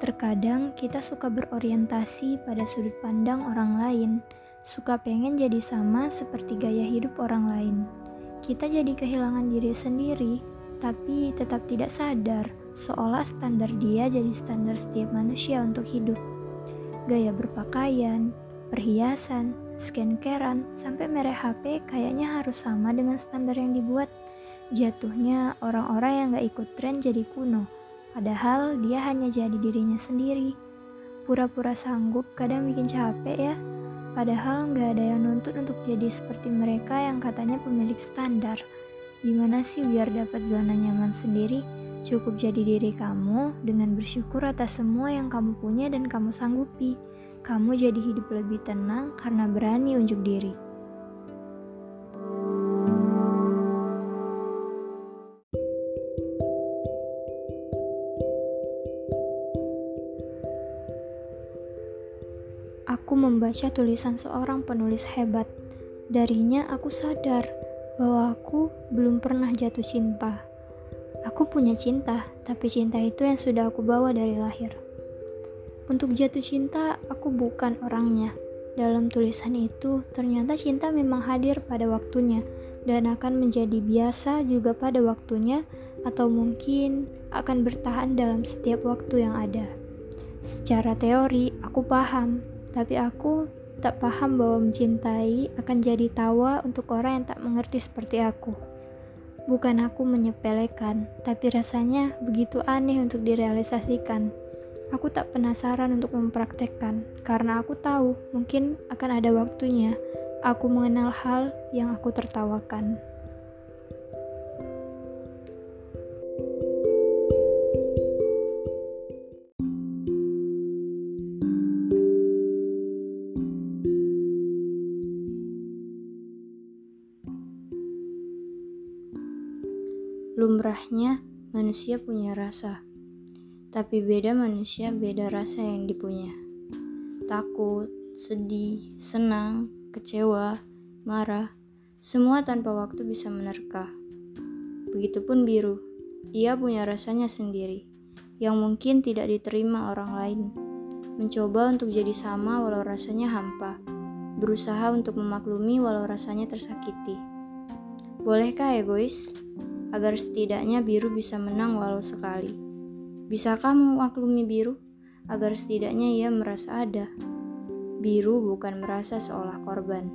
Terkadang kita suka berorientasi pada sudut pandang orang lain, suka pengen jadi sama seperti gaya hidup orang lain. Kita jadi kehilangan diri sendiri, tapi tetap tidak sadar seolah standar dia jadi standar setiap manusia untuk hidup. Gaya berpakaian, perhiasan, scancarean, sampai merek HP kayaknya harus sama dengan standar yang dibuat. Jatuhnya orang-orang yang gak ikut tren jadi kuno Padahal dia hanya jadi dirinya sendiri. Pura-pura sanggup kadang bikin capek ya. Padahal nggak ada yang nuntut untuk jadi seperti mereka yang katanya pemilik standar. Gimana sih biar dapat zona nyaman sendiri? Cukup jadi diri kamu dengan bersyukur atas semua yang kamu punya dan kamu sanggupi. Kamu jadi hidup lebih tenang karena berani unjuk diri. Aku membaca tulisan seorang penulis hebat. Darinya aku sadar bahwa aku belum pernah jatuh cinta. Aku punya cinta, tapi cinta itu yang sudah aku bawa dari lahir. Untuk jatuh cinta, aku bukan orangnya. Dalam tulisan itu, ternyata cinta memang hadir pada waktunya dan akan menjadi biasa juga pada waktunya, atau mungkin akan bertahan dalam setiap waktu yang ada. Secara teori, aku paham tapi aku tak paham bahwa mencintai akan jadi tawa untuk orang yang tak mengerti seperti aku. Bukan aku menyepelekan, tapi rasanya begitu aneh untuk direalisasikan. Aku tak penasaran untuk mempraktekkan, karena aku tahu mungkin akan ada waktunya aku mengenal hal yang aku tertawakan. Lumrahnya, manusia punya rasa. Tapi beda manusia beda rasa yang dipunya. Takut, sedih, senang, kecewa, marah, semua tanpa waktu bisa menerka. Begitupun biru, ia punya rasanya sendiri, yang mungkin tidak diterima orang lain. Mencoba untuk jadi sama walau rasanya hampa, berusaha untuk memaklumi walau rasanya tersakiti. Bolehkah egois? Agar setidaknya biru bisa menang walau sekali. Bisakah memaklumi biru agar setidaknya ia merasa ada? Biru bukan merasa seolah korban,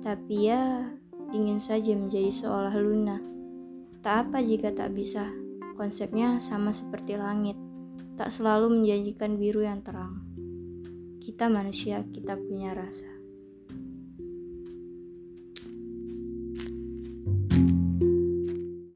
tapi ia ingin saja menjadi seolah Luna. Tak apa jika tak bisa, konsepnya sama seperti langit, tak selalu menjanjikan biru yang terang. Kita manusia, kita punya rasa.